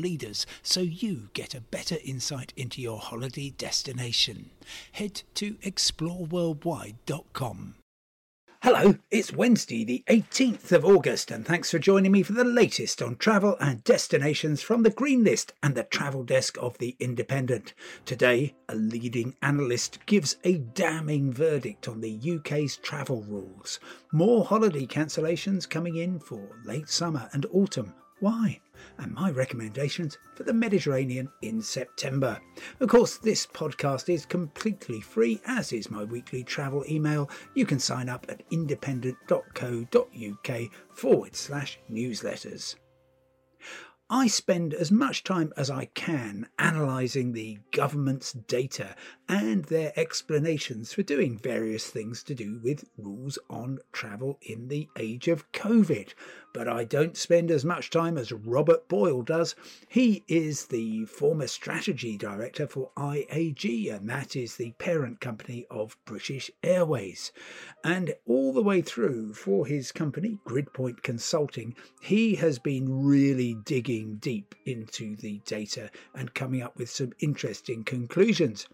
leaders so you get a better insight into your holiday destination. Head to exploreworldwide.com. Hello, it's Wednesday, the 18th of August, and thanks for joining me for the latest on travel and destinations from the Green List and the travel desk of The Independent. Today, a leading analyst gives a damning verdict on the UK's travel rules. More holiday cancellations coming in for late summer and autumn. Why? and my recommendations for the Mediterranean in September. Of course, this podcast is completely free, as is my weekly travel email. You can sign up at independent.co.uk forward slash newsletters. I spend as much time as I can analysing the government's data and their explanations for doing various things to do with rules on travel in the age of COVID but I don't spend as much time as Robert Boyle does. He is the former strategy director for IAG, and that is the parent company of British Airways. And all the way through for his company, Gridpoint Consulting, he has been really digging deep into the data and coming up with some interesting conclusions.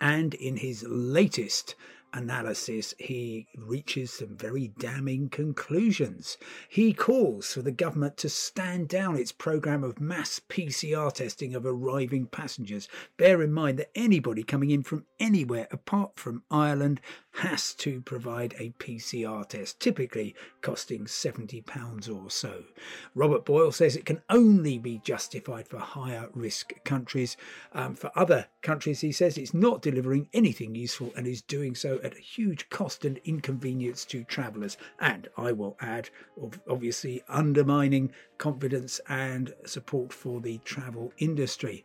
And in his latest analysis, he reaches some very damning conclusions. He calls for the government to stand down its program of mass PCR testing of arriving passengers. Bear in mind that anybody coming in from anywhere apart from Ireland has to provide a PCR test, typically costing £70 or so. Robert Boyle says it can only be justified for higher risk countries. Um, for other countries, he says it's not delivering anything useful and is doing so at a huge cost and inconvenience to travellers. And I will add, obviously, undermining confidence and support for the travel industry.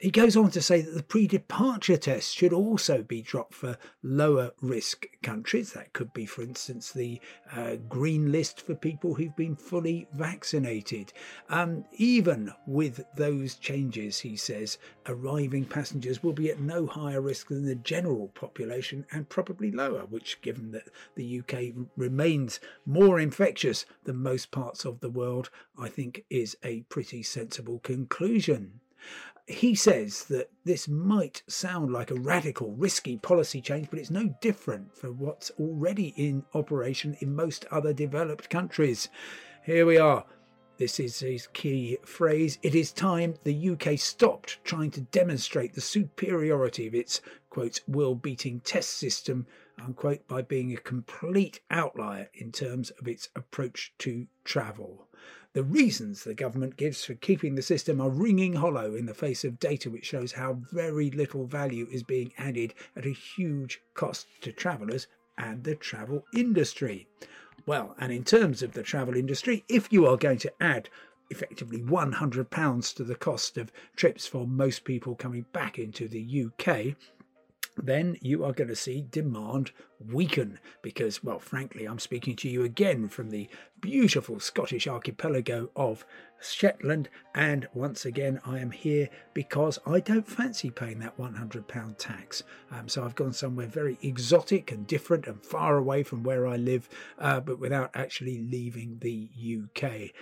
He goes on to say that the pre departure test should also be dropped for lower risk countries. That could be, for instance, the uh, green list for people who've been fully vaccinated. Um, even with those changes, he says, arriving passengers will be at no higher risk than the general population and probably lower, which, given that the UK remains more infectious than most parts of the world, I think is a pretty sensible conclusion he says that this might sound like a radical, risky policy change, but it's no different from what's already in operation in most other developed countries. Here we are. This is his key phrase. It is time the UK stopped trying to demonstrate the superiority of its, quote, world beating test system, unquote, by being a complete outlier in terms of its approach to travel. The reasons the government gives for keeping the system are ringing hollow in the face of data which shows how very little value is being added at a huge cost to travellers and the travel industry. Well, and in terms of the travel industry, if you are going to add effectively £100 to the cost of trips for most people coming back into the UK, then you are going to see demand weaken because, well, frankly, I'm speaking to you again from the beautiful Scottish archipelago of Shetland, and once again, I am here because I don't fancy paying that £100 tax. Um, so I've gone somewhere very exotic and different and far away from where I live, uh, but without actually leaving the UK.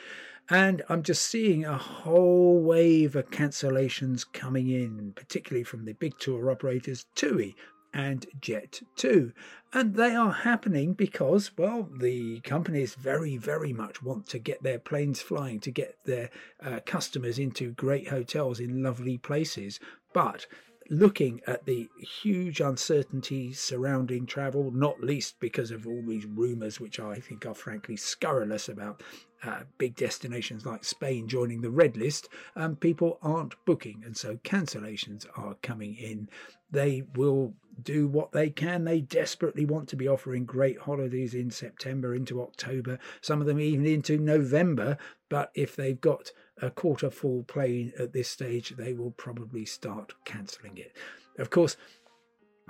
And I'm just seeing a whole wave of cancellations coming in, particularly from the big tour operators, TUI and Jet2. And they are happening because, well, the companies very, very much want to get their planes flying, to get their uh, customers into great hotels in lovely places. But looking at the huge uncertainties surrounding travel, not least because of all these rumours, which I think are frankly scurrilous about uh, big destinations like Spain joining the red list, um, people aren't booking, and so cancellations are coming in. They will do what they can. They desperately want to be offering great holidays in September into October, some of them even into November. But if they've got a quarter full plane at this stage, they will probably start cancelling it. Of course,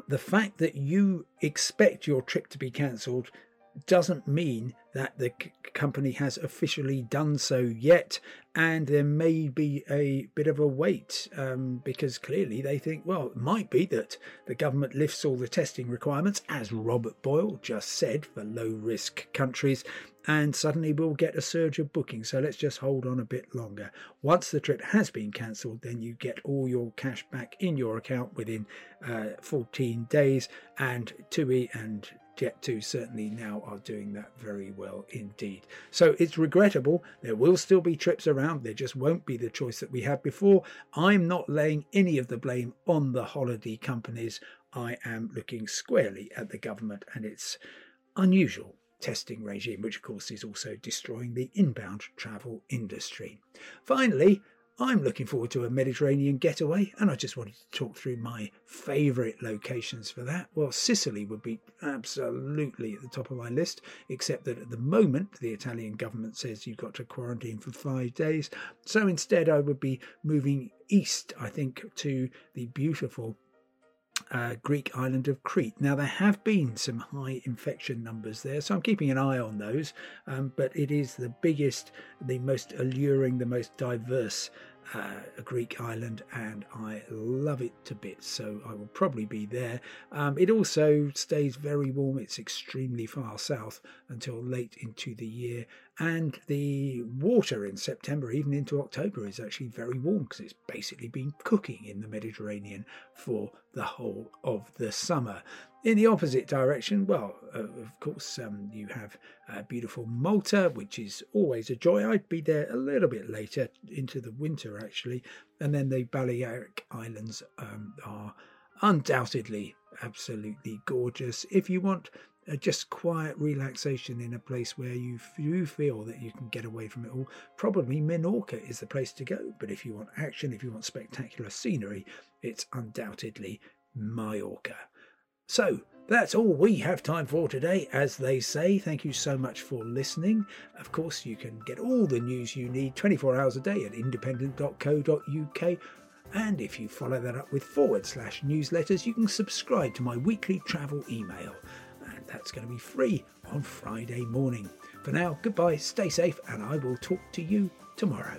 the fact that you expect your trip to be cancelled doesn't mean that the c- company has officially done so yet, and there may be a bit of a wait um, because clearly they think, well, it might be that the government lifts all the testing requirements, as Robert Boyle just said, for low risk countries, and suddenly we'll get a surge of bookings. So let's just hold on a bit longer. Once the trip has been cancelled, then you get all your cash back in your account within uh, 14 days, and TUI and Jet2 certainly now are doing that very well indeed. So it's regrettable. There will still be trips around. There just won't be the choice that we had before. I'm not laying any of the blame on the holiday companies. I am looking squarely at the government and its unusual testing regime, which of course is also destroying the inbound travel industry. Finally, I'm looking forward to a Mediterranean getaway, and I just wanted to talk through my favourite locations for that. Well, Sicily would be absolutely at the top of my list, except that at the moment the Italian government says you've got to quarantine for five days. So instead, I would be moving east, I think, to the beautiful uh, Greek island of Crete. Now, there have been some high infection numbers there, so I'm keeping an eye on those. Um, but it is the biggest, the most alluring, the most diverse uh, a Greek island, and I love it to bits. So I will probably be there. Um, it also stays very warm. It's extremely far south until late into the year, and the water in September, even into October, is actually very warm because it's basically been cooking in the Mediterranean for the whole of the summer. In the opposite direction, well, uh, of course, um, you have uh, beautiful Malta, which is always a joy. I'd be there a little bit later into the winter, actually. And then the Balearic Islands um, are undoubtedly absolutely gorgeous. If you want uh, just quiet relaxation in a place where you, you feel that you can get away from it all, probably Menorca is the place to go. But if you want action, if you want spectacular scenery, it's undoubtedly Mallorca. So, that's all we have time for today, as they say. Thank you so much for listening. Of course, you can get all the news you need 24 hours a day at independent.co.uk. And if you follow that up with forward slash newsletters, you can subscribe to my weekly travel email. And that's going to be free on Friday morning. For now, goodbye, stay safe, and I will talk to you tomorrow.